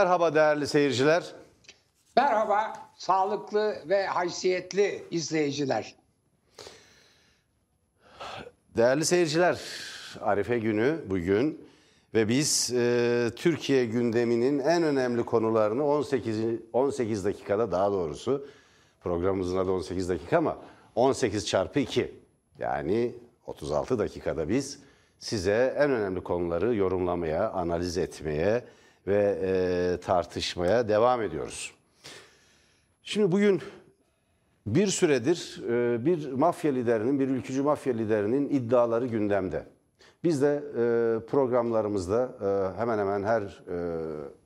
Merhaba değerli seyirciler. Merhaba sağlıklı ve haysiyetli izleyiciler. Değerli seyirciler, Arife günü bugün ve biz e, Türkiye gündeminin en önemli konularını 18 18 dakikada daha doğrusu programımızın adı 18 dakika ama 18 çarpı 2 yani 36 dakikada biz size en önemli konuları yorumlamaya, analiz etmeye ve e, tartışmaya devam ediyoruz. Şimdi bugün bir süredir e, bir mafya liderinin, bir ülkücü mafya liderinin iddiaları gündemde. Biz de e, programlarımızda e, hemen hemen her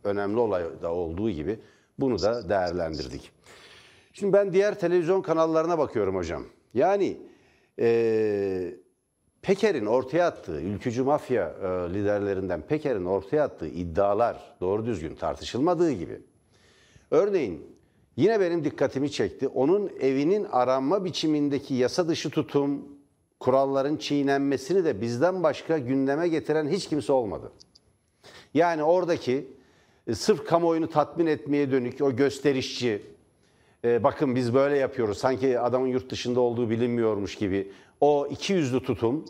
önemli olayda olduğu gibi bunu da değerlendirdik. Şimdi ben diğer televizyon kanallarına bakıyorum hocam. Yani e, Peker'in ortaya attığı, ülkücü mafya e, liderlerinden Peker'in ortaya attığı iddialar doğru düzgün tartışılmadığı gibi. Örneğin yine benim dikkatimi çekti. Onun evinin aranma biçimindeki yasa dışı tutum, kuralların çiğnenmesini de bizden başka gündeme getiren hiç kimse olmadı. Yani oradaki e, sırf kamuoyunu tatmin etmeye dönük o gösterişçi, e, bakın biz böyle yapıyoruz sanki adamın yurt dışında olduğu bilinmiyormuş gibi o iki yüzlü tutum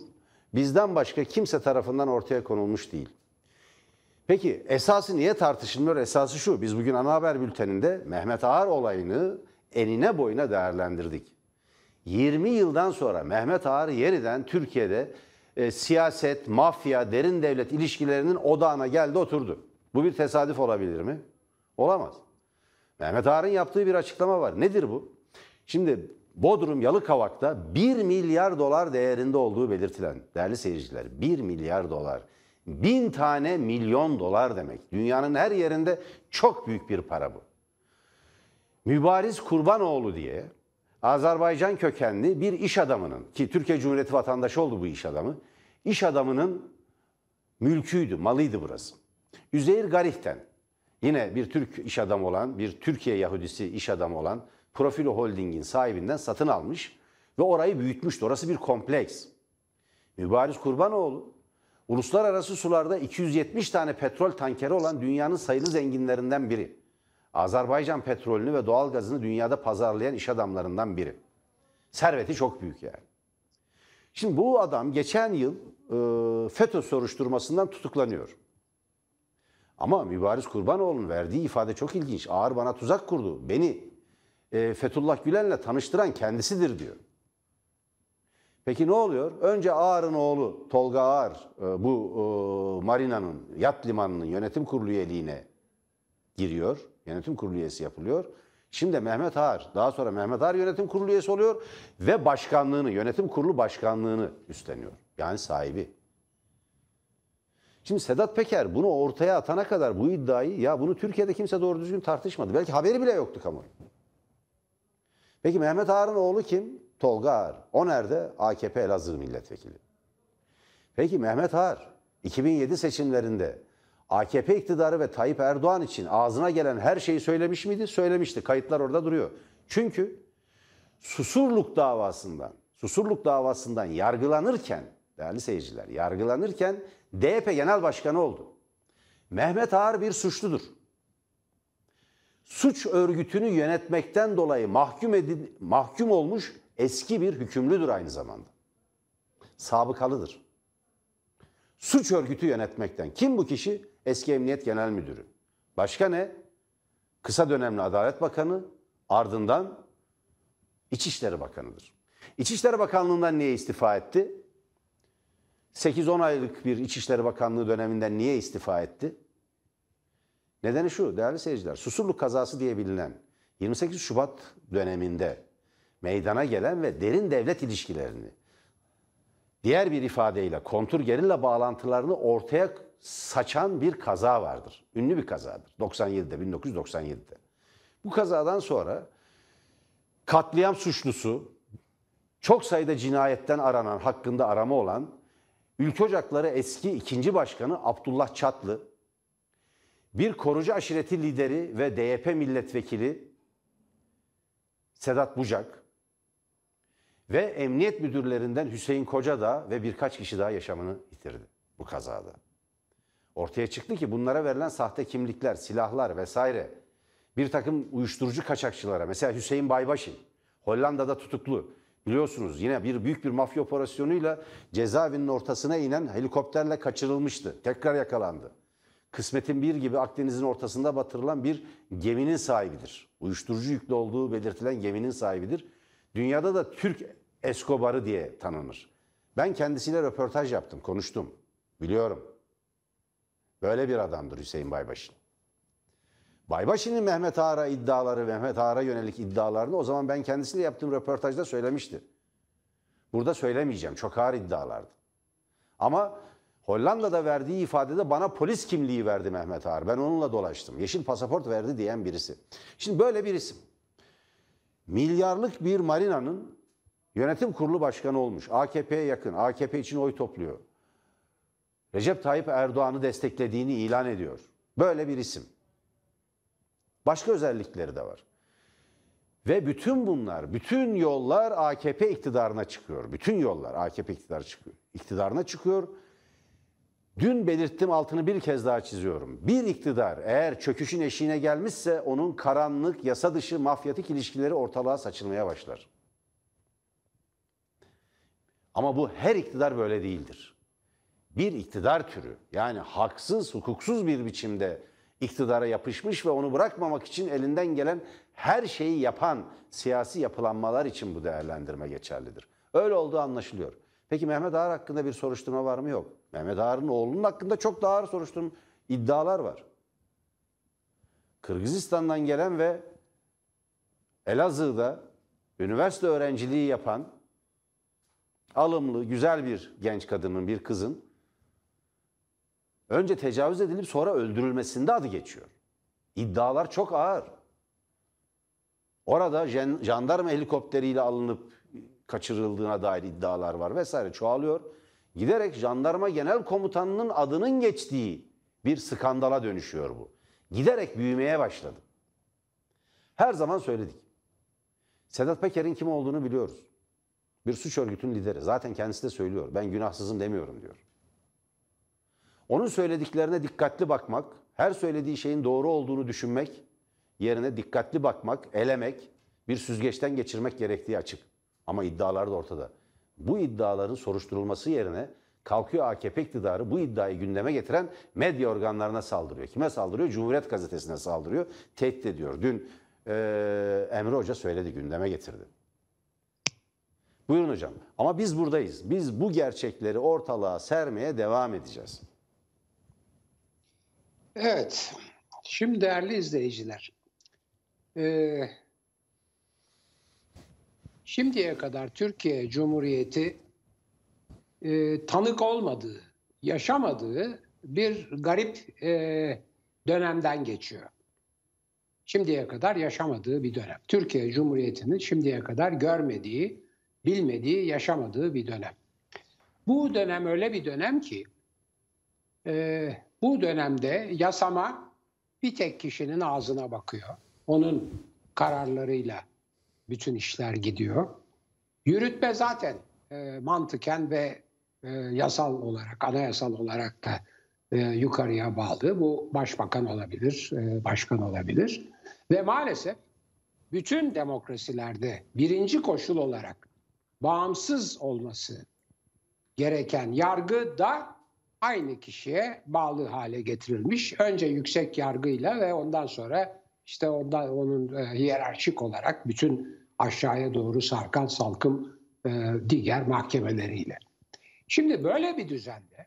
bizden başka kimse tarafından ortaya konulmuş değil. Peki esası niye tartışılmıyor? Esası şu. Biz bugün ana haber bülteninde Mehmet Ağar olayını enine boyuna değerlendirdik. 20 yıldan sonra Mehmet Ağar yeniden Türkiye'de e, siyaset, mafya, derin devlet ilişkilerinin odağına geldi oturdu. Bu bir tesadüf olabilir mi? Olamaz. Mehmet Ağar'ın yaptığı bir açıklama var. Nedir bu? Şimdi Bodrum Yalıkavak'ta 1 milyar dolar değerinde olduğu belirtilen değerli seyirciler 1 milyar dolar. Bin tane milyon dolar demek. Dünyanın her yerinde çok büyük bir para bu. Mübariz Kurbanoğlu diye Azerbaycan kökenli bir iş adamının ki Türkiye Cumhuriyeti vatandaşı oldu bu iş adamı. İş adamının mülküydü, malıydı burası. Üzeyir Garih'ten yine bir Türk iş adamı olan, bir Türkiye Yahudisi iş adamı olan Profilo Holding'in sahibinden satın almış ve orayı büyütmüştü. Orası bir kompleks. Mübariz Kurbanoğlu uluslararası sularda 270 tane petrol tankeri olan dünyanın sayılı zenginlerinden biri. Azerbaycan petrolünü ve doğal gazını dünyada pazarlayan iş adamlarından biri. Serveti çok büyük yani. Şimdi bu adam geçen yıl FETÖ soruşturmasından tutuklanıyor. Ama Mübariz Kurbanoğlu'nun verdiği ifade çok ilginç. Ağır bana tuzak kurdu. Beni e, Fethullah Gülen'le tanıştıran kendisidir diyor. Peki ne oluyor? Önce Ağar'ın oğlu Tolga Ağar e, bu e, marinanın, yat limanının yönetim kurulu üyeliğine giriyor. Yönetim kurulu üyesi yapılıyor. Şimdi Mehmet Ağar, daha sonra Mehmet Ağar yönetim kurulu üyesi oluyor ve başkanlığını, yönetim kurulu başkanlığını üstleniyor. Yani sahibi. Şimdi Sedat Peker bunu ortaya atana kadar bu iddiayı ya bunu Türkiye'de kimse doğru düzgün tartışmadı. Belki haberi bile yoktu kamuoyu. Peki Mehmet Ağar'ın oğlu kim? Tolga Ağar. O nerede? AKP Elazığ milletvekili. Peki Mehmet Ağar 2007 seçimlerinde AKP iktidarı ve Tayyip Erdoğan için ağzına gelen her şeyi söylemiş miydi? Söylemişti. Kayıtlar orada duruyor. Çünkü Susurluk davasından, Susurluk davasından yargılanırken değerli seyirciler, yargılanırken DYP Genel Başkanı oldu. Mehmet Ağar bir suçludur suç örgütünü yönetmekten dolayı mahkum edin, mahkum olmuş eski bir hükümlüdür aynı zamanda. Sabıkalıdır. Suç örgütü yönetmekten. Kim bu kişi? Eski Emniyet Genel Müdürü. Başka ne? Kısa dönemli Adalet Bakanı, ardından İçişleri Bakanı'dır. İçişleri Bakanlığı'ndan niye istifa etti? 8-10 aylık bir İçişleri Bakanlığı döneminden niye istifa etti? Nedeni şu değerli seyirciler, Susurluk kazası diye bilinen 28 Şubat döneminde meydana gelen ve derin devlet ilişkilerini diğer bir ifadeyle kontur gerilla bağlantılarını ortaya saçan bir kaza vardır. Ünlü bir kazadır. 97'de, 1997'de. Bu kazadan sonra katliam suçlusu, çok sayıda cinayetten aranan, hakkında arama olan Ülke Ocakları eski ikinci başkanı Abdullah Çatlı bir korucu aşireti lideri ve DYP milletvekili Sedat Bucak ve emniyet müdürlerinden Hüseyin Koca da ve birkaç kişi daha yaşamını yitirdi bu kazada. Ortaya çıktı ki bunlara verilen sahte kimlikler, silahlar vesaire bir takım uyuşturucu kaçakçılara mesela Hüseyin Baybaşi Hollanda'da tutuklu. Biliyorsunuz yine bir büyük bir mafya operasyonuyla cezaevinin ortasına inen helikopterle kaçırılmıştı. Tekrar yakalandı. Kısmetin bir gibi Akdeniz'in ortasında batırılan bir geminin sahibidir. Uyuşturucu yüklü olduğu belirtilen geminin sahibidir. Dünyada da Türk Escobar'ı diye tanınır. Ben kendisiyle röportaj yaptım, konuştum. Biliyorum. Böyle bir adamdır Hüseyin Baybaşi. Baybaşı'nın Mehmet Ağar'a iddiaları, Mehmet Ağar'a yönelik iddialarını o zaman ben kendisiyle yaptığım röportajda söylemişti. Burada söylemeyeceğim. Çok ağır iddialardı. Ama Hollanda'da verdiği ifadede bana polis kimliği verdi Mehmet Ağar. Ben onunla dolaştım. Yeşil pasaport verdi diyen birisi. Şimdi böyle bir isim. Milyarlık bir marinanın yönetim kurulu başkanı olmuş. AKP'ye yakın. AKP için oy topluyor. Recep Tayyip Erdoğan'ı desteklediğini ilan ediyor. Böyle bir isim. Başka özellikleri de var. Ve bütün bunlar, bütün yollar AKP iktidarına çıkıyor. Bütün yollar AKP iktidarı çıkıyor. iktidarına çıkıyor. Dün belirttim altını bir kez daha çiziyorum. Bir iktidar eğer çöküşün eşiğine gelmişse onun karanlık, yasa dışı, mafyatik ilişkileri ortalığa saçılmaya başlar. Ama bu her iktidar böyle değildir. Bir iktidar türü yani haksız, hukuksuz bir biçimde iktidara yapışmış ve onu bırakmamak için elinden gelen her şeyi yapan siyasi yapılanmalar için bu değerlendirme geçerlidir. Öyle olduğu anlaşılıyor. Peki Mehmet Ağar hakkında bir soruşturma var mı? Yok. Mehmet Ağar'ın oğlunun hakkında çok daha ağır soruşturma iddialar var. Kırgızistan'dan gelen ve Elazığ'da üniversite öğrenciliği yapan alımlı, güzel bir genç kadının, bir kızın önce tecavüz edilip sonra öldürülmesinde adı geçiyor. İddialar çok ağır. Orada jandarma helikopteriyle alınıp kaçırıldığına dair iddialar var vesaire çoğalıyor. Giderek jandarma genel komutanının adının geçtiği bir skandala dönüşüyor bu. Giderek büyümeye başladı. Her zaman söyledik. Sedat Peker'in kim olduğunu biliyoruz. Bir suç örgütünün lideri. Zaten kendisi de söylüyor. Ben günahsızım demiyorum diyor. Onun söylediklerine dikkatli bakmak, her söylediği şeyin doğru olduğunu düşünmek yerine dikkatli bakmak, elemek, bir süzgeçten geçirmek gerektiği açık. Ama iddialar da ortada. Bu iddiaların soruşturulması yerine kalkıyor AKP iktidarı bu iddiayı gündeme getiren medya organlarına saldırıyor. Kime saldırıyor? Cumhuriyet Gazetesi'ne saldırıyor. Tehdit ediyor. Dün e, Emre Hoca söyledi, gündeme getirdi. Buyurun hocam. Ama biz buradayız. Biz bu gerçekleri ortalığa sermeye devam edeceğiz. Evet. Şimdi değerli izleyiciler. E, şimdiye kadar Türkiye Cumhuriyeti e, tanık olmadığı, yaşamadığı bir garip e, dönemden geçiyor. Şimdiye kadar yaşamadığı bir dönem. Türkiye Cumhuriyeti'nin şimdiye kadar görmediği, bilmediği, yaşamadığı bir dönem. Bu dönem öyle bir dönem ki e, bu dönemde yasama bir tek kişinin ağzına bakıyor. Onun kararlarıyla bütün işler gidiyor. Yürütme zaten e, mantıken ve e, yasal olarak, anayasal olarak da e, yukarıya bağlı. Bu başbakan olabilir, e, başkan olabilir. Ve maalesef bütün demokrasilerde birinci koşul olarak bağımsız olması gereken yargı da aynı kişiye bağlı hale getirilmiş. Önce yüksek yargıyla ve ondan sonra işte ondan onun e, hiyerarşik olarak bütün aşağıya doğru sarkan salkım e, diğer mahkemeleriyle. Şimdi böyle bir düzende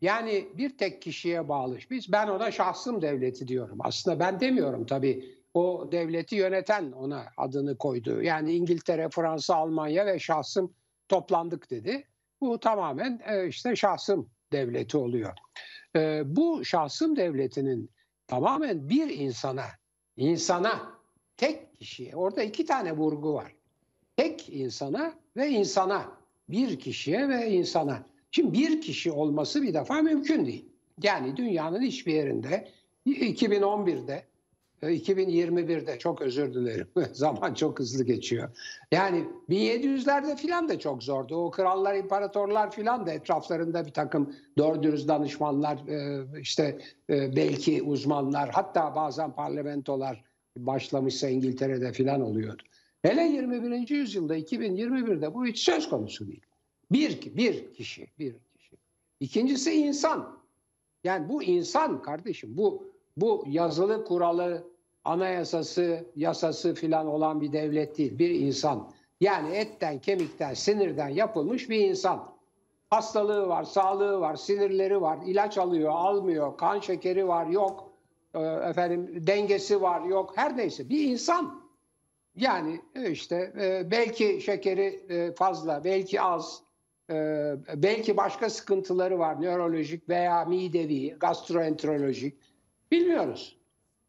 yani bir tek kişiye bağlı. Biz ben ona şahsım devleti diyorum. Aslında ben demiyorum tabii. O devleti yöneten ona adını koydu. Yani İngiltere, Fransa, Almanya ve şahsım toplandık dedi. Bu tamamen e, işte şahsım devleti oluyor. E, bu şahsım devletinin tamamen bir insana, insana, tek kişiye, orada iki tane vurgu var. Tek insana ve insana, bir kişiye ve insana. Şimdi bir kişi olması bir defa mümkün değil. Yani dünyanın hiçbir yerinde 2011'de e, 2021'de çok özür dilerim. Zaman çok hızlı geçiyor. Yani 1700'lerde filan da çok zordu. O krallar, imparatorlar filan da etraflarında bir takım doğru dürüst danışmanlar, e, işte e, belki uzmanlar, hatta bazen parlamentolar başlamışsa İngiltere'de filan oluyordu. Hele 21. yüzyılda 2021'de bu hiç söz konusu değil. Bir, bir kişi, bir kişi. İkincisi insan. Yani bu insan kardeşim, bu bu yazılı kuralı, anayasası, yasası filan olan bir devlet değil, bir insan. Yani etten, kemikten, sinirden yapılmış bir insan. Hastalığı var, sağlığı var, sinirleri var, ilaç alıyor, almıyor, kan şekeri var, yok. Ee, efendim dengesi var, yok. Her neyse bir insan. Yani işte e, belki şekeri e, fazla, belki az, e, belki başka sıkıntıları var, nörolojik veya midevi, gastroenterolojik. Bilmiyoruz.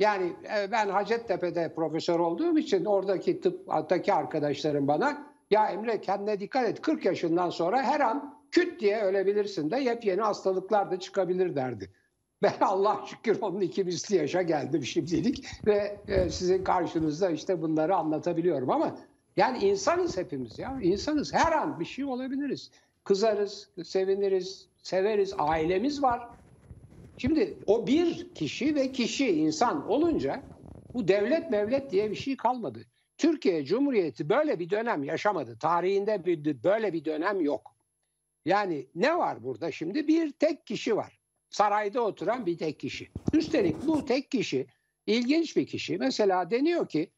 Yani e, ben Hacettepe'de profesör olduğum için oradaki tıptaki arkadaşlarım bana ya Emre kendine dikkat et 40 yaşından sonra her an küt diye ölebilirsin de yepyeni hastalıklar da çıkabilir derdi. Ben Allah şükür onun iki yaşa geldim şimdilik ve e, sizin karşınızda işte bunları anlatabiliyorum ama yani insanız hepimiz ya insanız her an bir şey olabiliriz. Kızarız, seviniriz, severiz, ailemiz var. Şimdi o bir kişi ve kişi insan olunca bu devlet mevlet diye bir şey kalmadı. Türkiye Cumhuriyeti böyle bir dönem yaşamadı. Tarihinde bir, böyle bir dönem yok. Yani ne var burada şimdi? Bir tek kişi var. Sarayda oturan bir tek kişi. Üstelik bu tek kişi ilginç bir kişi. Mesela deniyor ki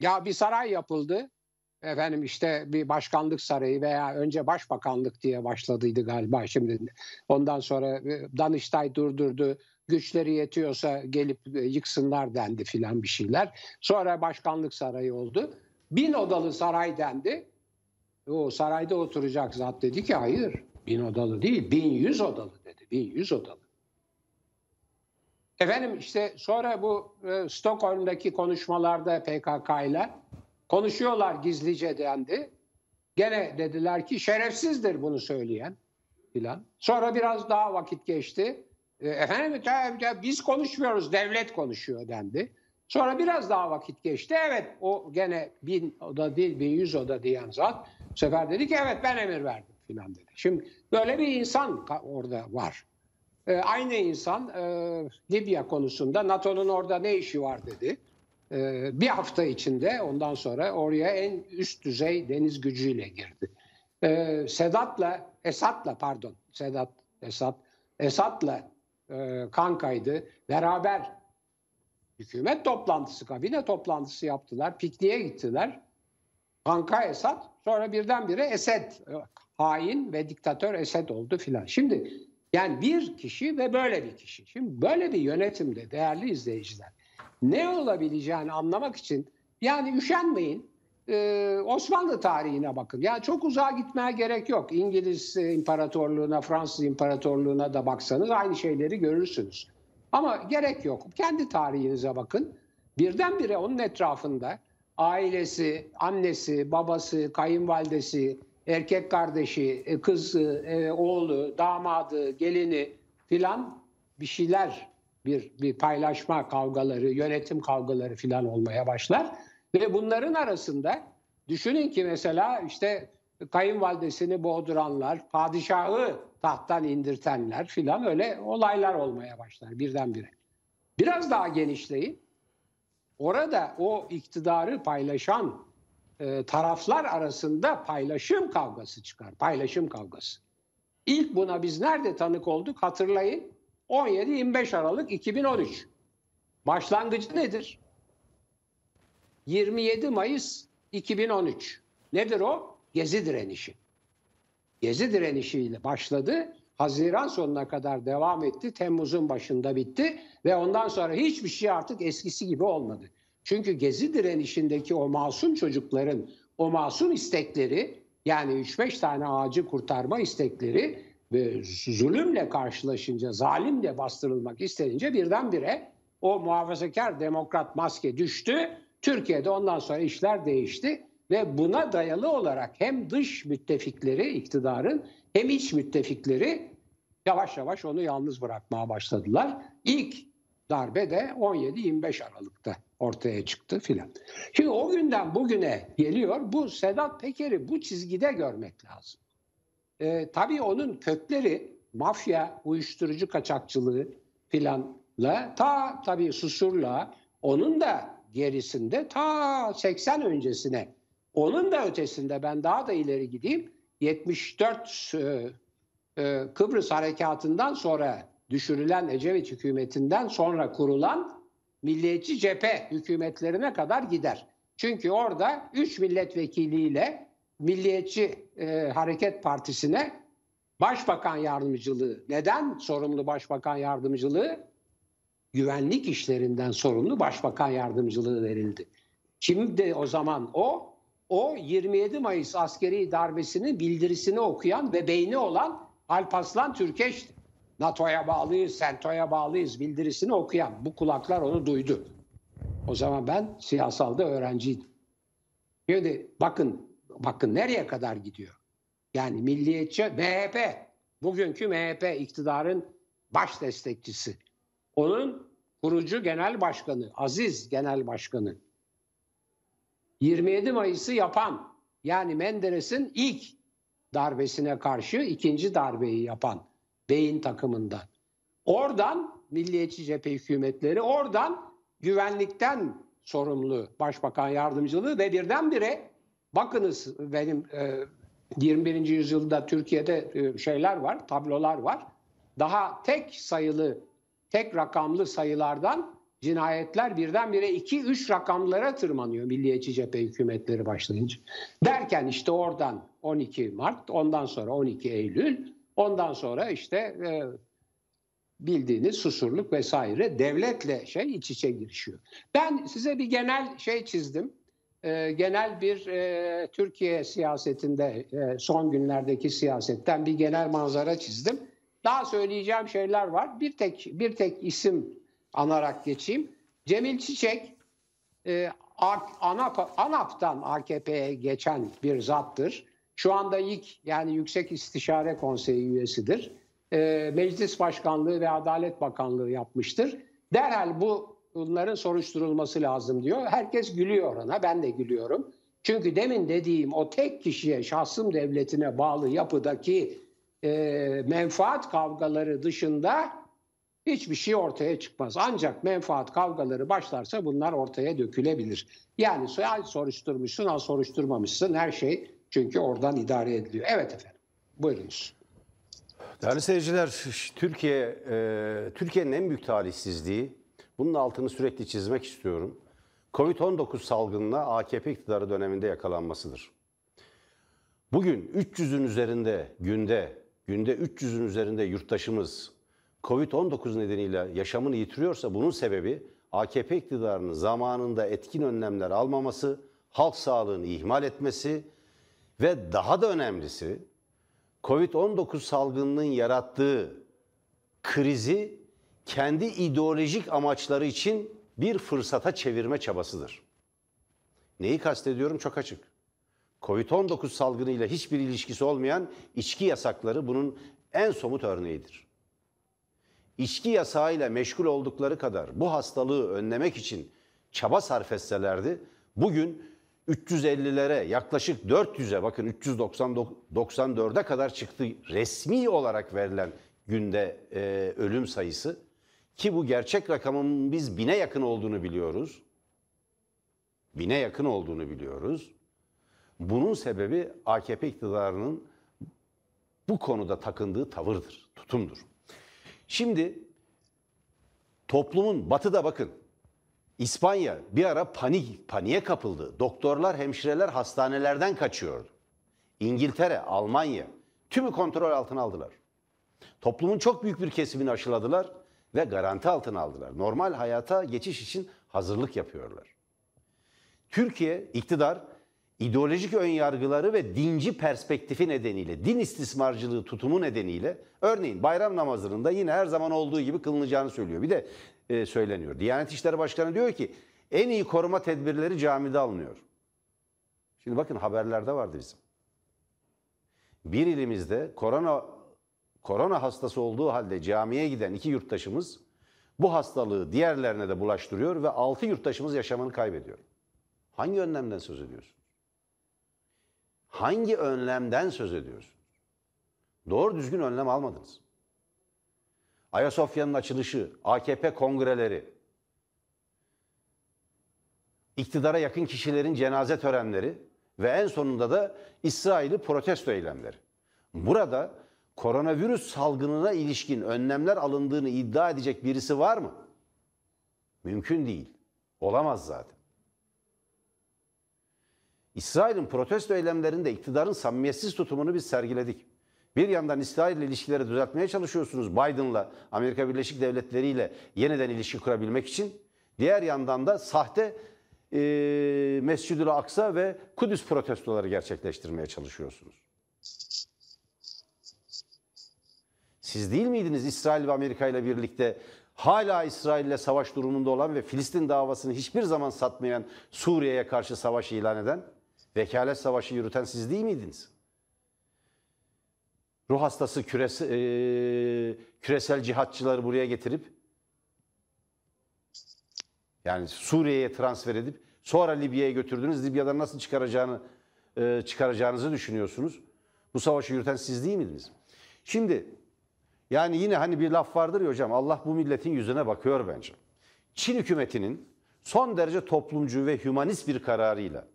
ya bir saray yapıldı. Efendim işte bir başkanlık sarayı veya önce başbakanlık diye başladıydı galiba şimdi. Ondan sonra e, Danıştay durdurdu. Güçleri yetiyorsa gelip e, yıksınlar dendi filan bir şeyler. Sonra başkanlık sarayı oldu. Bin odalı saray dendi. O sarayda oturacak zat dedi ki hayır bin odalı değil bin yüz odalı dedi. Bin yüz odalı. Efendim işte sonra bu e, Stockholm'daki konuşmalarda PKK ile konuşuyorlar gizlice dendi. Gene dediler ki şerefsizdir bunu söyleyen filan. Sonra biraz daha vakit geçti. E, efendim ya, ya biz konuşmuyoruz devlet konuşuyor dendi. Sonra biraz daha vakit geçti. Evet o gene bin oda değil bin yüz oda diyen zat bu sefer dedi ki evet ben emir verdim filan dedi. Şimdi böyle bir insan orada var. E, aynı insan e, Libya konusunda NATO'nun orada ne işi var dedi. E, bir hafta içinde ondan sonra oraya en üst düzey deniz gücüyle girdi. E, Sedat'la, Esat'la pardon, Sedat, Esat, Esat'la e, kankaydı. Beraber hükümet toplantısı, kabine toplantısı yaptılar. Pikniğe gittiler. Kanka Esad, sonra birdenbire Esed, hain ve diktatör Esed oldu filan. Şimdi yani bir kişi ve böyle bir kişi. Şimdi böyle bir yönetimde değerli izleyiciler ne olabileceğini anlamak için yani üşenmeyin. Ee, Osmanlı tarihine bakın. Yani çok uzağa gitmeye gerek yok. İngiliz İmparatorluğuna, Fransız İmparatorluğuna da baksanız aynı şeyleri görürsünüz. Ama gerek yok. Kendi tarihinize bakın. Birdenbire onun etrafında ailesi, annesi, babası, kayınvalidesi, erkek kardeşi, e, kızı, e, oğlu, damadı, gelini filan bir şeyler bir bir paylaşma kavgaları, yönetim kavgaları filan olmaya başlar ve bunların arasında düşünün ki mesela işte kayınvalidesini boğduranlar, padişahı tahttan indirtenler filan öyle olaylar olmaya başlar birdenbire. Biraz daha genişleyin. Orada o iktidarı paylaşan e, taraflar arasında paylaşım kavgası çıkar. Paylaşım kavgası. İlk buna biz nerede tanık olduk hatırlayın. 17-25 Aralık 2013. Başlangıcı nedir? 27 Mayıs 2013. Nedir o? Gezi direnişi. Gezi direnişiyle başladı. Haziran sonuna kadar devam etti. Temmuz'un başında bitti ve ondan sonra hiçbir şey artık eskisi gibi olmadı. Çünkü Gezi direnişindeki o masum çocukların o masum istekleri yani 3-5 tane ağacı kurtarma istekleri ve zulümle karşılaşınca, zalimle bastırılmak istenince birdenbire o muhafazakar demokrat maske düştü. Türkiye'de ondan sonra işler değişti ve buna dayalı olarak hem dış müttefikleri iktidarın hem iç müttefikleri yavaş yavaş onu yalnız bırakmaya başladılar. İlk darbe de 17-25 Aralık'ta ortaya çıktı filan. Şimdi o günden bugüne geliyor. Bu Sedat Peker'i bu çizgide görmek lazım. Ee, tabii onun kökleri mafya, uyuşturucu kaçakçılığı filanla ta tabii Susur'la onun da gerisinde ta 80 öncesine onun da ötesinde ben daha da ileri gideyim 74 e, e, Kıbrıs harekatından sonra düşürülen Ecevit hükümetinden sonra kurulan milliyetçi cephe hükümetlerine kadar gider. Çünkü orada 3 milletvekiliyle Milliyetçi e, Hareket Partisi'ne başbakan yardımcılığı. Neden sorumlu başbakan yardımcılığı? Güvenlik işlerinden sorumlu başbakan yardımcılığı verildi. Kimdi o zaman o? O 27 Mayıs askeri darbesinin bildirisini okuyan ve beyni olan Alparslan Türkeş'ti. NATO'ya bağlıyız, SENTO'ya bağlıyız bildirisini okuyan. Bu kulaklar onu duydu. O zaman ben siyasalda öğrenciydim. Şimdi bakın, bakın nereye kadar gidiyor? Yani milliyetçi MHP, bugünkü MHP iktidarın baş destekçisi. Onun kurucu genel başkanı, Aziz genel başkanı. 27 Mayıs'ı yapan yani Menderes'in ilk darbesine karşı ikinci darbeyi yapan beyin takımında. Oradan milliyetçi cephe hükümetleri, oradan güvenlikten sorumlu başbakan yardımcılığı ve birdenbire bakınız benim e, 21. yüzyılda Türkiye'de e, şeyler var, tablolar var. Daha tek sayılı, tek rakamlı sayılardan cinayetler birdenbire 2-3 rakamlara tırmanıyor milliyetçi cephe hükümetleri başlayınca. Derken işte oradan 12 Mart, ondan sonra 12 Eylül, ondan sonra işte e, bildiğiniz susurluk vesaire devletle şey iç içe girişiyor. Ben size bir genel şey çizdim. E, genel bir e, Türkiye siyasetinde e, son günlerdeki siyasetten bir genel manzara çizdim. Daha söyleyeceğim şeyler var. Bir tek bir tek isim anarak geçeyim. Cemil Çiçek e, ANAP, ANAP'tan AKP'ye geçen bir zattır. Şu anda ilk yani Yüksek İstişare Konseyi üyesidir. E, Meclis Başkanlığı ve Adalet Bakanlığı yapmıştır. Derhal bu bunların soruşturulması lazım diyor. Herkes gülüyor ona. Ben de gülüyorum. Çünkü demin dediğim o tek kişiye, şahsım devletine bağlı yapıdaki e, menfaat kavgaları dışında hiçbir şey ortaya çıkmaz. Ancak menfaat kavgaları başlarsa bunlar ortaya dökülebilir. Yani al soruşturmuşsun, al soruşturmamışsın her şey çünkü oradan idare ediliyor. Evet efendim. Buyurunuz. Değerli seyirciler, Türkiye e, Türkiye'nin en büyük talihsizliği, bunun altını sürekli çizmek istiyorum. Covid-19 salgınına AKP iktidarı döneminde yakalanmasıdır. Bugün 300'ün üzerinde günde, günde 300'ün üzerinde yurttaşımız Covid-19 nedeniyle yaşamını yitiriyorsa bunun sebebi AKP iktidarının zamanında etkin önlemler almaması, halk sağlığını ihmal etmesi ve daha da önemlisi Covid-19 salgınının yarattığı krizi kendi ideolojik amaçları için bir fırsata çevirme çabasıdır. Neyi kastediyorum çok açık. Covid-19 salgınıyla hiçbir ilişkisi olmayan içki yasakları bunun en somut örneğidir. İçki yasağıyla meşgul oldukları kadar bu hastalığı önlemek için çaba sarf etselerdi bugün 350'lere yaklaşık 400'e bakın 394'e kadar çıktı resmi olarak verilen günde e, ölüm sayısı ki bu gerçek rakamın biz bine yakın olduğunu biliyoruz. Bine yakın olduğunu biliyoruz. Bunun sebebi AKP iktidarının bu konuda takındığı tavırdır, tutumdur. Şimdi toplumun batıda bakın İspanya bir ara panik, paniğe kapıldı. Doktorlar, hemşireler hastanelerden kaçıyordu. İngiltere, Almanya tümü kontrol altına aldılar. Toplumun çok büyük bir kesimini aşıladılar ve garanti altına aldılar. Normal hayata geçiş için hazırlık yapıyorlar. Türkiye iktidar ideolojik önyargıları ve dinci perspektifi nedeniyle, din istismarcılığı tutumu nedeniyle örneğin bayram namazının yine her zaman olduğu gibi kılınacağını söylüyor. Bir de e, söyleniyor. Diyanet İşleri Başkanı diyor ki en iyi koruma tedbirleri camide alınıyor. Şimdi bakın haberlerde vardı bizim. Bir ilimizde korona korona hastası olduğu halde camiye giden iki yurttaşımız bu hastalığı diğerlerine de bulaştırıyor ve 6 yurttaşımız yaşamını kaybediyor. Hangi önlemden söz ediyorsunuz? Hangi önlemden söz ediyorsunuz? Doğru düzgün önlem almadınız. Ayasofya'nın açılışı, AKP kongreleri, iktidara yakın kişilerin cenaze törenleri ve en sonunda da İsrail'i protesto eylemleri. Burada koronavirüs salgınına ilişkin önlemler alındığını iddia edecek birisi var mı? Mümkün değil. Olamaz zaten. İsrail'in protesto eylemlerinde iktidarın samimiyetsiz tutumunu biz sergiledik. Bir yandan İsrail ile ilişkileri düzeltmeye çalışıyorsunuz Biden'la, Amerika Birleşik Devletleri ile yeniden ilişki kurabilmek için. Diğer yandan da sahte e, Mescid-ül Aksa ve Kudüs protestoları gerçekleştirmeye çalışıyorsunuz. Siz değil miydiniz İsrail ve Amerika ile birlikte hala İsrail ile savaş durumunda olan ve Filistin davasını hiçbir zaman satmayan Suriye'ye karşı savaş ilan eden, vekalet savaşı yürüten siz değil miydiniz? Ruh hastası küresi, e, küresel cihatçıları buraya getirip yani Suriye'ye transfer edip sonra Libya'ya götürdünüz. Libya'dan nasıl çıkaracağını e, çıkaracağınızı düşünüyorsunuz. Bu savaşı yürüten siz değil miydiniz? Şimdi yani yine hani bir laf vardır ya hocam Allah bu milletin yüzüne bakıyor bence. Çin hükümetinin son derece toplumcu ve hümanist bir kararıyla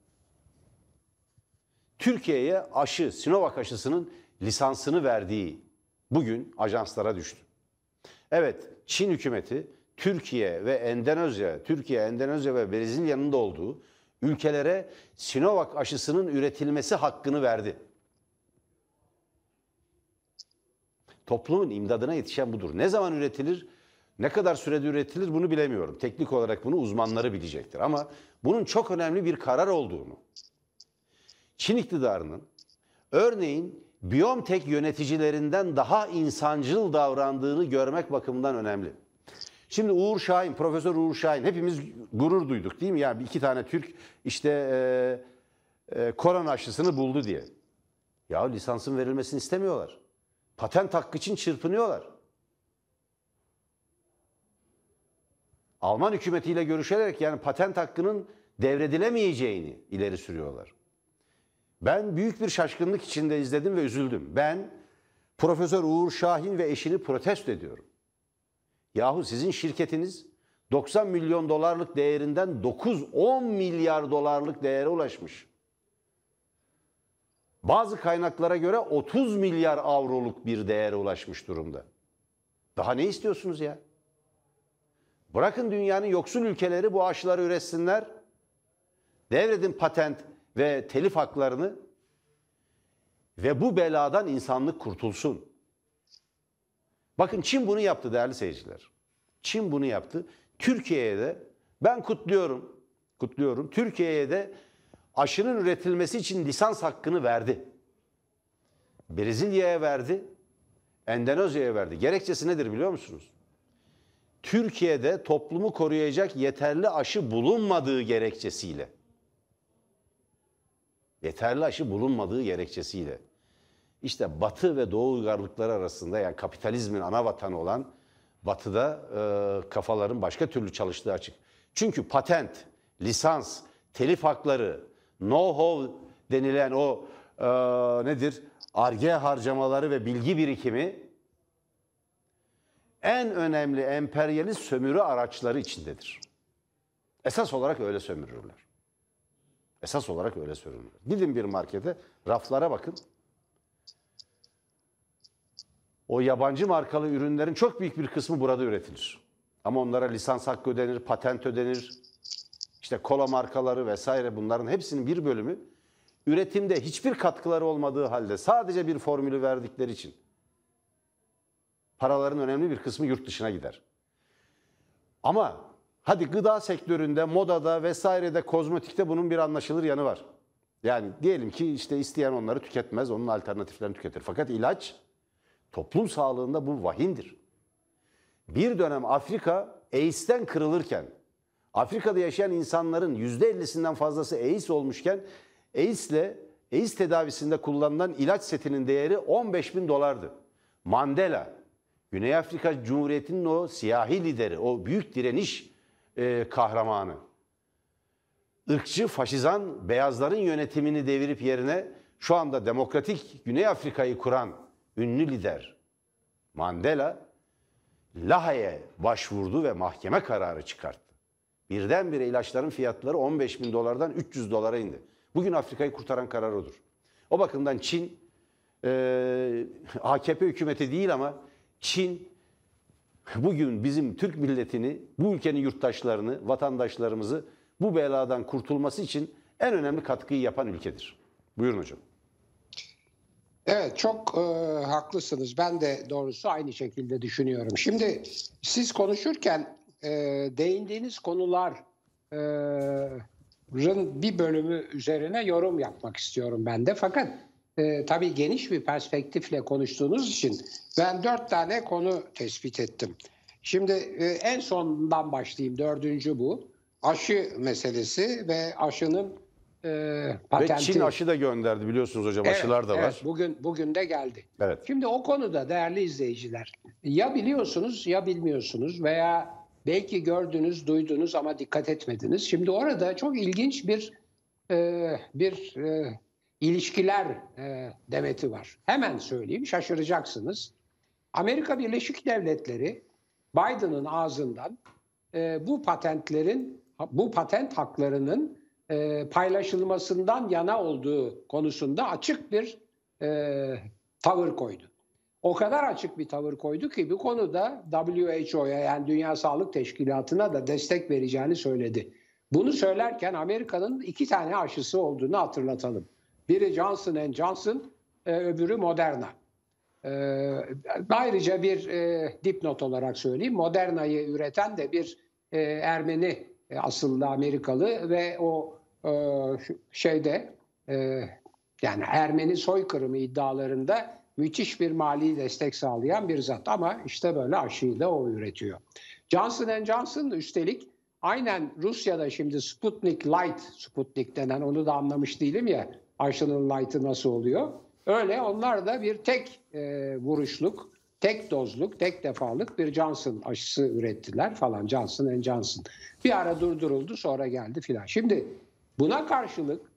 Türkiye'ye aşı, Sinovac aşısının lisansını verdiği bugün ajanslara düştü. Evet, Çin hükümeti Türkiye ve Endonezya, Türkiye, Endonezya ve Brezilya'nın da olduğu ülkelere Sinovac aşısının üretilmesi hakkını verdi. Toplumun imdadına yetişen budur. Ne zaman üretilir, ne kadar sürede üretilir bunu bilemiyorum. Teknik olarak bunu uzmanları bilecektir. Ama bunun çok önemli bir karar olduğunu, Çin iktidarının örneğin Biontech yöneticilerinden daha insancıl davrandığını görmek bakımından önemli. Şimdi Uğur Şahin, Profesör Uğur Şahin hepimiz gurur duyduk değil mi? Yani iki tane Türk işte e, e, korona aşısını buldu diye. Ya lisansın verilmesini istemiyorlar. Patent hakkı için çırpınıyorlar. Alman hükümetiyle görüşerek yani patent hakkının devredilemeyeceğini ileri sürüyorlar. Ben büyük bir şaşkınlık içinde izledim ve üzüldüm. Ben Profesör Uğur Şahin ve eşini protesto ediyorum. Yahu sizin şirketiniz 90 milyon dolarlık değerinden 9-10 milyar dolarlık değere ulaşmış. Bazı kaynaklara göre 30 milyar avroluk bir değere ulaşmış durumda. Daha ne istiyorsunuz ya? Bırakın dünyanın yoksul ülkeleri bu aşıları üretsinler. Devredin patent ve telif haklarını ve bu beladan insanlık kurtulsun. Bakın Çin bunu yaptı değerli seyirciler. Çin bunu yaptı. Türkiye'ye de ben kutluyorum. Kutluyorum. Türkiye'ye de aşının üretilmesi için lisans hakkını verdi. Brezilya'ya verdi. Endonezya'ya verdi. Gerekçesi nedir biliyor musunuz? Türkiye'de toplumu koruyacak yeterli aşı bulunmadığı gerekçesiyle. Yeterli aşı bulunmadığı gerekçesiyle. İşte Batı ve Doğu uygarlıkları arasında yani kapitalizmin ana vatanı olan Batı'da e, kafaların başka türlü çalıştığı açık. Çünkü patent, lisans, telif hakları, know-how denilen o e, nedir? Arge harcamaları ve bilgi birikimi en önemli emperyalist sömürü araçları içindedir. Esas olarak öyle sömürürler. Esas olarak öyle sömürürler. Gidin bir markete, raflara bakın. O yabancı markalı ürünlerin çok büyük bir kısmı burada üretilir. Ama onlara lisans hakkı ödenir, patent ödenir. İşte kola markaları vesaire bunların hepsinin bir bölümü üretimde hiçbir katkıları olmadığı halde sadece bir formülü verdikleri için paraların önemli bir kısmı yurt dışına gider. Ama hadi gıda sektöründe, modada vesairede, kozmetikte bunun bir anlaşılır yanı var. Yani diyelim ki işte isteyen onları tüketmez, onun alternatiflerini tüketir. Fakat ilaç toplum sağlığında bu vahimdir. Bir dönem Afrika AIDS'ten kırılırken, Afrika'da yaşayan insanların %50'sinden fazlası AIDS olmuşken AIDS'le AIDS tedavisinde kullanılan ilaç setinin değeri 15 bin dolardı. Mandela Güney Afrika Cumhuriyeti'nin o siyahi lideri, o büyük direniş e, kahramanı. ırkçı, faşizan beyazların yönetimini devirip yerine şu anda demokratik Güney Afrika'yı kuran ünlü lider Mandela Lahey'e başvurdu ve mahkeme kararı çıkarttı. Birdenbire ilaçların fiyatları 15 bin dolardan 300 dolara indi. Bugün Afrika'yı kurtaran karar odur. O bakımdan Çin e, AKP hükümeti değil ama Çin bugün bizim Türk milletini, bu ülkenin yurttaşlarını, vatandaşlarımızı bu beladan kurtulması için en önemli katkıyı yapan ülkedir. Buyurun hocam. Evet çok e, haklısınız. Ben de doğrusu aynı şekilde düşünüyorum. Şimdi siz konuşurken e, değindiğiniz konuların bir bölümü üzerine yorum yapmak istiyorum ben de. Fakat e, tabii geniş bir perspektifle konuştuğunuz için ben dört tane konu tespit ettim. Şimdi e, en sondan başlayayım. Dördüncü bu. Aşı meselesi ve aşının e, Ve patenti. Çin aşı da gönderdi biliyorsunuz hocam aşılar da var. Evet, bugün bugün de geldi. Evet. Şimdi o konuda değerli izleyiciler ya biliyorsunuz ya bilmiyorsunuz veya belki gördünüz, duydunuz ama dikkat etmediniz. Şimdi orada çok ilginç bir e, bir e, ilişkiler e, demeti var. Hemen söyleyeyim, şaşıracaksınız. Amerika Birleşik Devletleri Biden'ın ağzından e, bu patentlerin, bu patent haklarının e, paylaşılmasından yana olduğu konusunda açık bir e, tavır koydu. O kadar açık bir tavır koydu ki bu konuda WHO'ya yani Dünya Sağlık Teşkilatı'na da destek vereceğini söyledi. Bunu söylerken Amerika'nın iki tane aşısı olduğunu hatırlatalım. Biri Johnson Johnson, e, öbürü Moderna. E, ayrıca bir e, dipnot olarak söyleyeyim. Moderna'yı üreten de bir e, Ermeni asıllı Amerikalı ve o şeyde yani Ermeni soykırımı iddialarında müthiş bir mali destek sağlayan bir zat ama işte böyle aşıyı da o üretiyor. Johnson Johnson üstelik aynen Rusya'da şimdi Sputnik Light, Sputnik denen onu da anlamış değilim ya aşının light'ı nasıl oluyor. Öyle onlar da bir tek e, vuruşluk, tek dozluk, tek defalık bir Johnson aşısı ürettiler falan Johnson Johnson. Bir ara durduruldu sonra geldi filan. Şimdi buna karşılık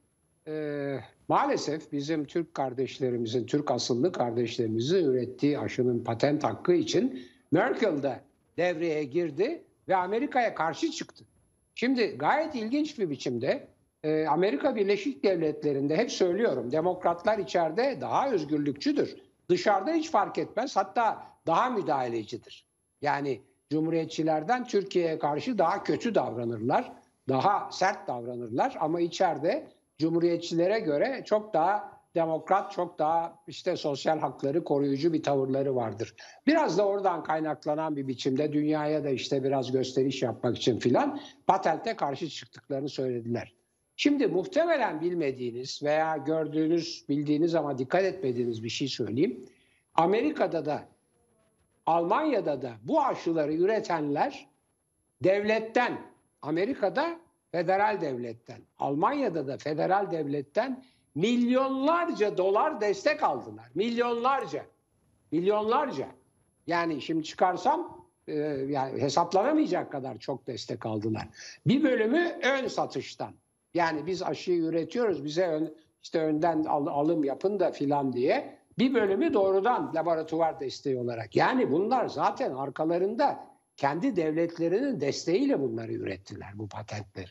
e, maalesef bizim Türk kardeşlerimizin, Türk asıllı kardeşlerimizin ürettiği aşının patent hakkı için Merkel de devreye girdi ve Amerika'ya karşı çıktı. Şimdi gayet ilginç bir biçimde e, Amerika Birleşik Devletleri'nde hep söylüyorum demokratlar içeride daha özgürlükçüdür. Dışarıda hiç fark etmez hatta daha müdahalecidir. Yani cumhuriyetçilerden Türkiye'ye karşı daha kötü davranırlar, daha sert davranırlar ama içeride cumhuriyetçilere göre çok daha demokrat, çok daha işte sosyal hakları koruyucu bir tavırları vardır. Biraz da oradan kaynaklanan bir biçimde dünyaya da işte biraz gösteriş yapmak için filan patente karşı çıktıklarını söylediler. Şimdi muhtemelen bilmediğiniz veya gördüğünüz, bildiğiniz ama dikkat etmediğiniz bir şey söyleyeyim. Amerika'da da Almanya'da da bu aşıları üretenler devletten, Amerika'da federal devletten, Almanya'da da federal devletten milyonlarca dolar destek aldılar. Milyonlarca. Milyonlarca. Yani şimdi çıkarsam e, yani hesaplanamayacak kadar çok destek aldılar. Bir bölümü ön satıştan. Yani biz aşıyı üretiyoruz bize ön, işte önden al, alım yapın da filan diye. Bir bölümü doğrudan laboratuvar desteği olarak. Yani bunlar zaten arkalarında kendi devletlerinin desteğiyle bunları ürettiler bu patentleri.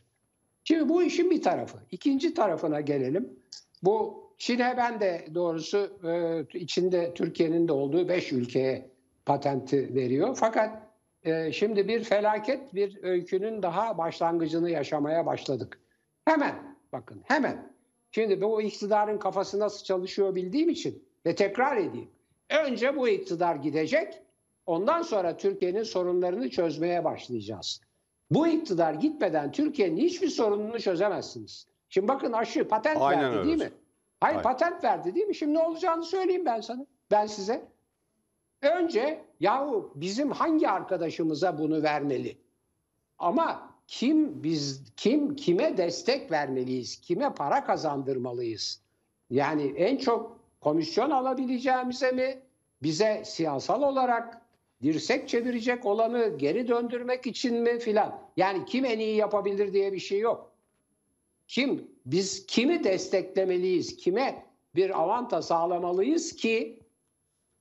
Şimdi bu işin bir tarafı. İkinci tarafına gelelim. Bu Çin'e ben de doğrusu e, içinde Türkiye'nin de olduğu beş ülkeye patenti veriyor. Fakat e, şimdi bir felaket bir öykünün daha başlangıcını yaşamaya başladık. Hemen bakın hemen. Şimdi bu iktidarın kafası nasıl çalışıyor bildiğim için ve tekrar edeyim. Önce bu iktidar gidecek. Ondan sonra Türkiye'nin sorunlarını çözmeye başlayacağız. Bu iktidar gitmeden Türkiye'nin hiçbir sorununu çözemezsiniz. Şimdi bakın aşı patent Aynen verdi öyle değil mi? Hayır Aynen. patent verdi değil mi? Şimdi ne olacağını söyleyeyim ben sana. Ben size. Önce yahu bizim hangi arkadaşımıza bunu vermeli? Ama kim biz kim kime destek vermeliyiz? Kime para kazandırmalıyız? Yani en çok komisyon alabileceğimize mi? Bize siyasal olarak dirsek çevirecek olanı geri döndürmek için mi filan. Yani kim en iyi yapabilir diye bir şey yok. Kim biz kimi desteklemeliyiz? Kime bir avanta sağlamalıyız ki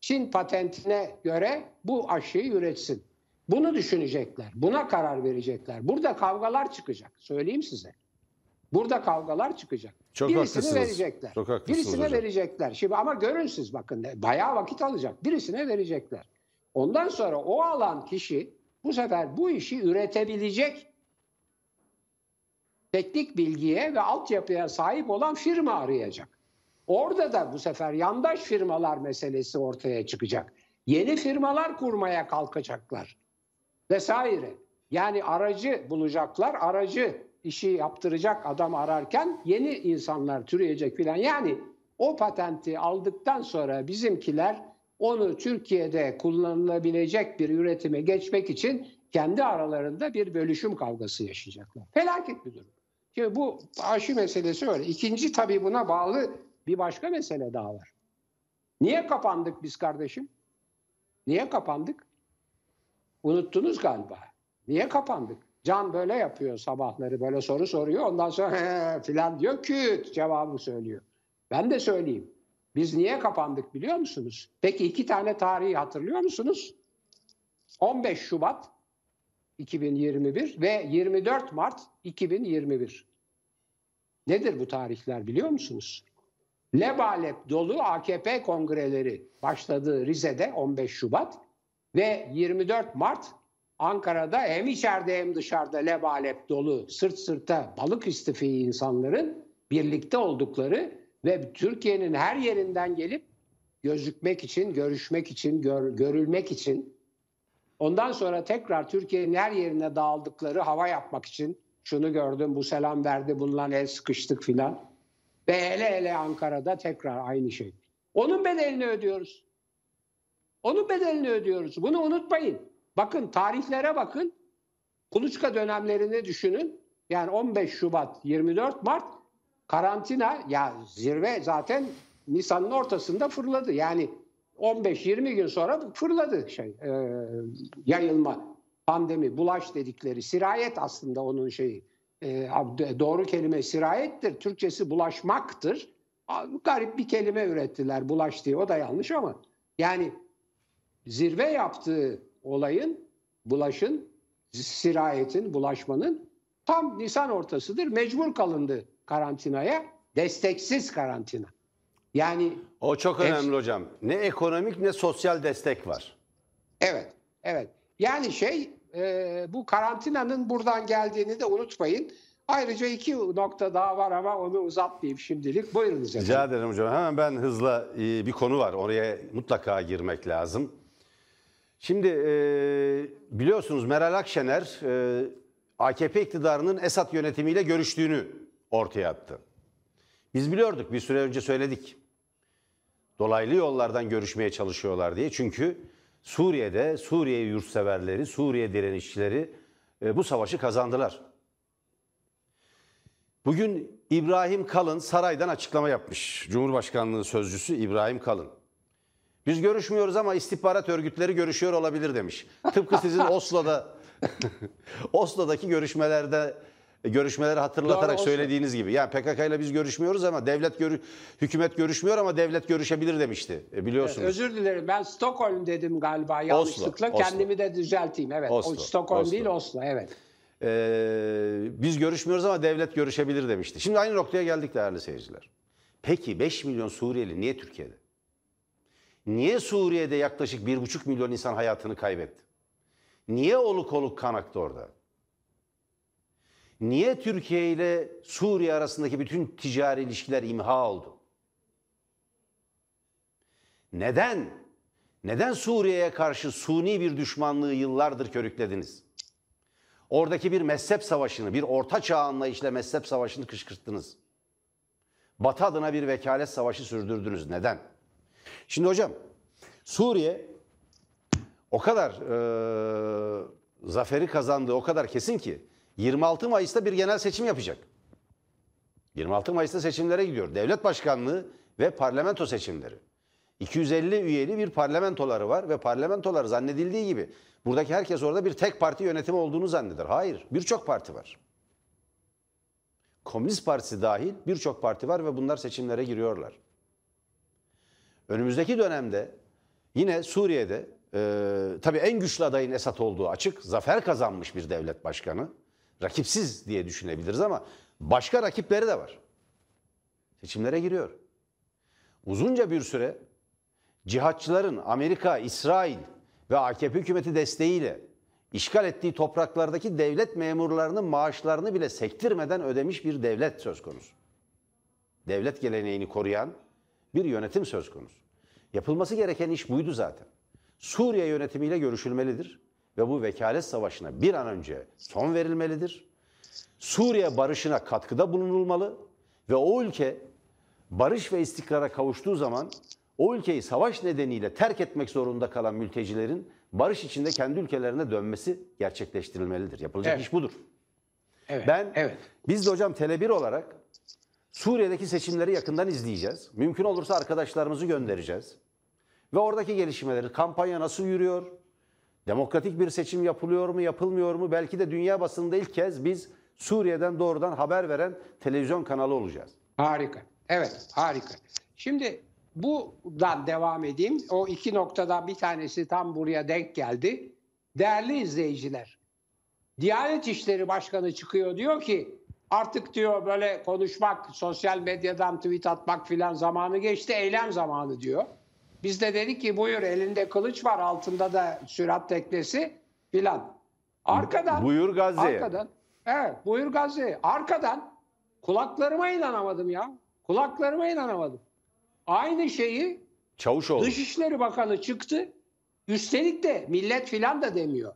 Çin patentine göre bu aşıyı üretsin. Bunu düşünecekler. Buna karar verecekler. Burada kavgalar çıkacak. Söyleyeyim size. Burada kavgalar çıkacak. Çok Birisini haklısınız. verecekler. Çok haklısınız Birisine hocam. verecekler. Şimdi ama görün siz bakın bayağı vakit alacak. Birisine verecekler. Ondan sonra o alan kişi bu sefer bu işi üretebilecek teknik bilgiye ve altyapıya sahip olan firma arayacak. Orada da bu sefer yandaş firmalar meselesi ortaya çıkacak. Yeni firmalar kurmaya kalkacaklar vesaire. Yani aracı bulacaklar, aracı işi yaptıracak adam ararken yeni insanlar türeyecek filan. Yani o patenti aldıktan sonra bizimkiler onu Türkiye'de kullanılabilecek bir üretime geçmek için kendi aralarında bir bölüşüm kavgası yaşayacaklar. Felaket bir durum. Şimdi bu aşı meselesi öyle. İkinci tabii buna bağlı bir başka mesele daha var. Niye kapandık biz kardeşim? Niye kapandık? Unuttunuz galiba. Niye kapandık? Can böyle yapıyor sabahları böyle soru soruyor. Ondan sonra filan diyor küt cevabı söylüyor. Ben de söyleyeyim. Biz niye kapandık biliyor musunuz? Peki iki tane tarihi hatırlıyor musunuz? 15 Şubat 2021 ve 24 Mart 2021. Nedir bu tarihler biliyor musunuz? Lebalep dolu AKP kongreleri başladı Rize'de 15 Şubat ve 24 Mart Ankara'da hem içeride hem dışarıda lebalep dolu sırt sırta balık istifi insanların birlikte oldukları ve Türkiye'nin her yerinden gelip gözükmek için, görüşmek için, gör- görülmek için ondan sonra tekrar Türkiye'nin her yerine dağıldıkları hava yapmak için şunu gördüm, bu selam verdi, bununla el sıkıştık filan. Ve hele hele Ankara'da tekrar aynı şey. Onun bedelini ödüyoruz. Onun bedelini ödüyoruz. Bunu unutmayın. Bakın tarihlere bakın. Kuluçka dönemlerini düşünün. Yani 15 Şubat, 24 Mart karantina ya zirve zaten Nisan'ın ortasında fırladı. Yani 15-20 gün sonra fırladı şey e, yayılma pandemi bulaş dedikleri sirayet aslında onun şeyi E, doğru kelime sirayettir Türkçesi bulaşmaktır garip bir kelime ürettiler bulaş diye o da yanlış ama yani zirve yaptığı olayın bulaşın sirayetin bulaşmanın tam Nisan ortasıdır mecbur kalındı karantinaya desteksiz karantina yani O çok Hepsi- önemli hocam. Ne ekonomik ne sosyal destek var. Evet, evet. Yani şey e, bu karantinanın buradan geldiğini de unutmayın. Ayrıca iki nokta daha var ama onu uzatmayayım şimdilik. Buyurunuz efendim. Rica ederim hocam. Hemen ben hızla e, bir konu var. Oraya mutlaka girmek lazım. Şimdi e, biliyorsunuz Meral Akşener e, AKP iktidarının Esad yönetimiyle görüştüğünü ortaya attı. Biz biliyorduk bir süre önce söyledik. Dolaylı yollardan görüşmeye çalışıyorlar diye. Çünkü Suriye'de Suriye yurtseverleri, Suriye direnişçileri e, bu savaşı kazandılar. Bugün İbrahim Kalın saraydan açıklama yapmış. Cumhurbaşkanlığı sözcüsü İbrahim Kalın. Biz görüşmüyoruz ama istihbarat örgütleri görüşüyor olabilir demiş. Tıpkı sizin Oslo'da Oslo'daki görüşmelerde görüşmeleri hatırlatarak Doğru, söylediğiniz gibi. Yani PKK ile biz görüşmüyoruz ama devlet görü hükümet görüşmüyor ama devlet görüşebilir demişti. E, biliyorsunuz. Özür dilerim ben Stockholm dedim galiba yanlışlıkla. Oslo. Kendimi de düzelteyim. Evet. Oslo, O Stockholm Oslo. değil Oslo. Evet. Ee, biz görüşmüyoruz ama devlet görüşebilir demişti. Şimdi aynı noktaya geldik değerli seyirciler. Peki 5 milyon Suriyeli niye Türkiye'de? Niye Suriye'de yaklaşık 1,5 milyon insan hayatını kaybetti? Niye oluk oluk kan aktı orada? Niye Türkiye ile Suriye arasındaki bütün ticari ilişkiler imha oldu? Neden? Neden Suriye'ye karşı suni bir düşmanlığı yıllardır körüklediniz? Oradaki bir mezhep savaşını, bir orta çağ anlayışla mezhep savaşını kışkırttınız. Batı adına bir vekalet savaşı sürdürdünüz. Neden? Şimdi hocam, Suriye o kadar eee, zaferi kazandığı o kadar kesin ki 26 Mayıs'ta bir genel seçim yapacak. 26 Mayıs'ta seçimlere gidiyor. Devlet başkanlığı ve parlamento seçimleri. 250 üyeli bir parlamentoları var ve parlamentolar zannedildiği gibi buradaki herkes orada bir tek parti yönetimi olduğunu zanneder. Hayır, birçok parti var. Komünist Partisi dahil birçok parti var ve bunlar seçimlere giriyorlar. Önümüzdeki dönemde yine Suriye'de e, tabii en güçlü adayın Esad olduğu açık. Zafer kazanmış bir devlet başkanı. Rakipsiz diye düşünebiliriz ama başka rakipleri de var. Seçimlere giriyor. Uzunca bir süre cihatçıların Amerika, İsrail ve AKP hükümeti desteğiyle işgal ettiği topraklardaki devlet memurlarının maaşlarını bile sektirmeden ödemiş bir devlet söz konusu. Devlet geleneğini koruyan bir yönetim söz konusu. Yapılması gereken iş buydu zaten. Suriye yönetimiyle görüşülmelidir ve bu vekalet savaşına bir an önce son verilmelidir. Suriye barışına katkıda bulunulmalı ve o ülke barış ve istikrara kavuştuğu zaman o ülkeyi savaş nedeniyle terk etmek zorunda kalan mültecilerin barış içinde kendi ülkelerine dönmesi gerçekleştirilmelidir. Yapılacak Evet. iş budur. Evet. Ben evet. biz de hocam Tele1 olarak Suriye'deki seçimleri yakından izleyeceğiz. Mümkün olursa arkadaşlarımızı göndereceğiz. Ve oradaki gelişmeleri, kampanya nasıl yürüyor? Demokratik bir seçim yapılıyor mu, yapılmıyor mu? Belki de dünya basında ilk kez biz Suriye'den doğrudan haber veren televizyon kanalı olacağız. Harika. Evet, harika. Şimdi buradan devam edeyim. O iki noktadan bir tanesi tam buraya denk geldi. Değerli izleyiciler, Diyanet İşleri Başkanı çıkıyor diyor ki artık diyor böyle konuşmak, sosyal medyadan tweet atmak filan zamanı geçti, eylem zamanı diyor. Biz de dedik ki buyur elinde kılıç var, altında da sürat teknesi filan. Arkadan Buyur Gazze'ye. Arkadan. Evet buyur Gazze. Arkadan kulaklarıma inanamadım ya. Kulaklarıma inanamadım. Aynı şeyi Çavuşoğlu. Dışişleri Bakanı çıktı. Üstelik de millet filan da demiyor.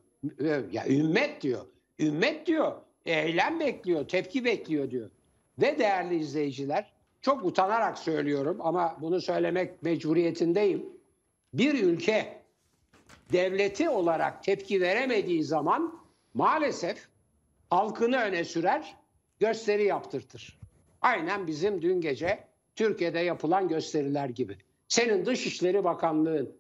Ya ümmet diyor. Ümmet diyor. Eylem bekliyor, tepki bekliyor diyor. Ve değerli izleyiciler, çok utanarak söylüyorum ama bunu söylemek mecburiyetindeyim. Bir ülke devleti olarak tepki veremediği zaman maalesef halkını öne sürer, gösteri yaptırtır. Aynen bizim dün gece Türkiye'de yapılan gösteriler gibi. Senin Dışişleri Bakanlığın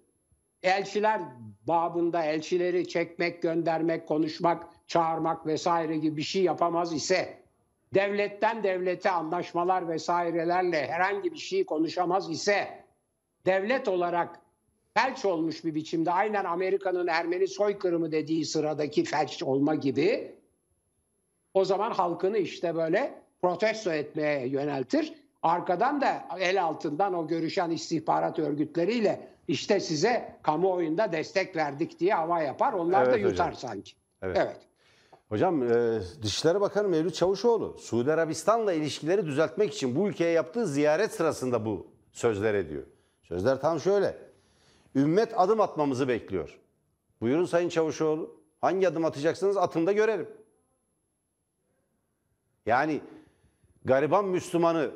elçiler babında elçileri çekmek, göndermek, konuşmak, çağırmak vesaire gibi bir şey yapamaz ise devletten devlete anlaşmalar vesairelerle herhangi bir şey konuşamaz ise devlet olarak felç olmuş bir biçimde aynen Amerika'nın Ermeni soykırımı dediği sıradaki felç olma gibi o zaman halkını işte böyle protesto etmeye yöneltir. Arkadan da el altından o görüşen istihbarat örgütleriyle işte size kamuoyunda destek verdik diye hava yapar. Onlar da Evet yutar hocam. sanki. Evet. evet. Hocam e, Dışişleri Bakanı Mevlüt Çavuşoğlu Suudi Arabistan'la ilişkileri düzeltmek için bu ülkeye yaptığı ziyaret sırasında bu sözler ediyor. Sözler tam şöyle. Ümmet adım atmamızı bekliyor. Buyurun Sayın Çavuşoğlu. Hangi adım atacaksınız atın da görelim. Yani gariban Müslümanı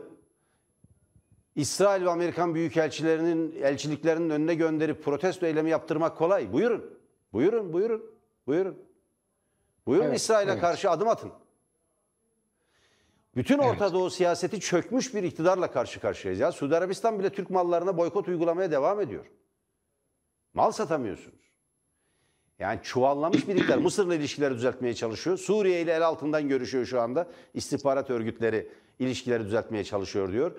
İsrail ve Amerikan büyükelçilerinin elçiliklerinin önüne gönderip protesto eylemi yaptırmak kolay. Buyurun. Buyurun, buyurun. Buyurun. Buyurun Evet, İsrail'e evet. karşı adım atın. Bütün Orta Evet. Doğu siyaseti çökmüş bir iktidarla karşı karşıyayız. Ya Suudi Arabistan bile Türk mallarına boykot uygulamaya devam ediyor. Mal satamıyorsunuz. Yani çuvallamış bir iktidar. Mısır'la ilişkileri düzeltmeye çalışıyor. Suriye ile el altından görüşüyor şu anda. İstihbarat örgütleri ilişkileri düzeltmeye çalışıyor diyor.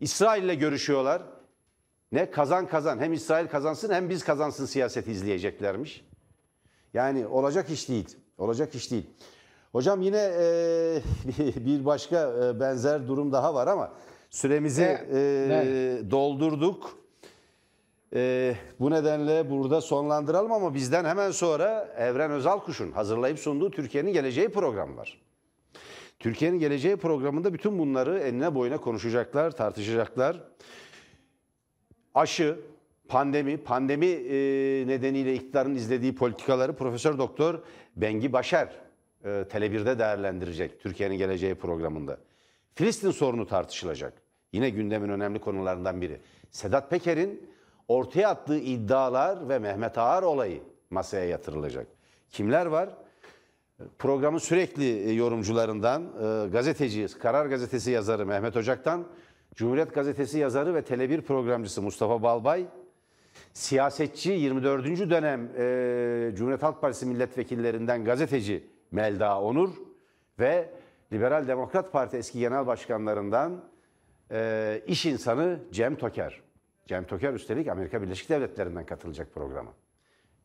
İsrail ile görüşüyorlar. Ne kazan kazan. Hem İsrail kazansın hem biz kazansın siyaseti izleyeceklermiş. Yani olacak iş değil. Olacak iş değil. Hocam yine e, bir başka e, benzer durum daha var ama süremizi Evet, e, doldurduk. E, bu nedenle burada sonlandıralım ama bizden hemen sonra Evren Özalkuş'un hazırlayıp sunduğu Türkiye'nin Geleceği programı var. Türkiye'nin Geleceği programında bütün bunları enine boyuna konuşacaklar, tartışacaklar aşı, pandemi, pandemi e, nedeniyle iktidarın izlediği politikaları Profesör Doktor Bengi Başar e, Tele1'de değerlendirecek Türkiye'nin geleceği programında. Filistin sorunu tartışılacak. Yine gündemin önemli konularından biri. Sedat Peker'in ortaya attığı iddialar ve Mehmet Ağar olayı masaya yatırılacak. Kimler var? Programın sürekli e, yorumcularından e, gazeteci, Karar Gazetesi yazarı Mehmet Ocak'tan, Cumhuriyet Gazetesi yazarı ve Tele1 programcısı Mustafa Balbay siyasetçi 24. dönem e, Cumhuriyet Halk Partisi milletvekillerinden gazeteci Melda Onur ve Liberal Demokrat Parti eski genel başkanlarından e, iş insanı Cem Toker. Cem Toker üstelik Amerika Birleşik Devletleri'nden katılacak programa.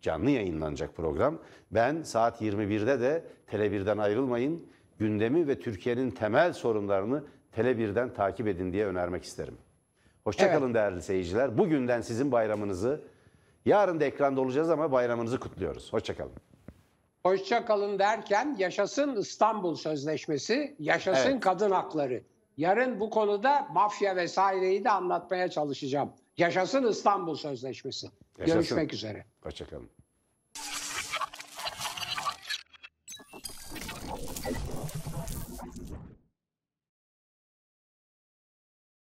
Canlı yayınlanacak program. Ben saat 21'de de Tele1'den ayrılmayın. Gündemi ve Türkiye'nin temel sorunlarını Tele1'den takip edin diye önermek isterim. Hoşçakalın Evet. değerli seyirciler. Bugünden sizin bayramınızı, yarın da ekranda olacağız ama bayramınızı kutluyoruz. Hoşçakalın. Hoşça kalın derken yaşasın İstanbul Sözleşmesi, yaşasın Evet. kadın hakları. Yarın bu konuda mafya vesaireyi de anlatmaya çalışacağım. Yaşasın İstanbul Sözleşmesi. Yaşasın. Görüşmek üzere. Hoşçakalın.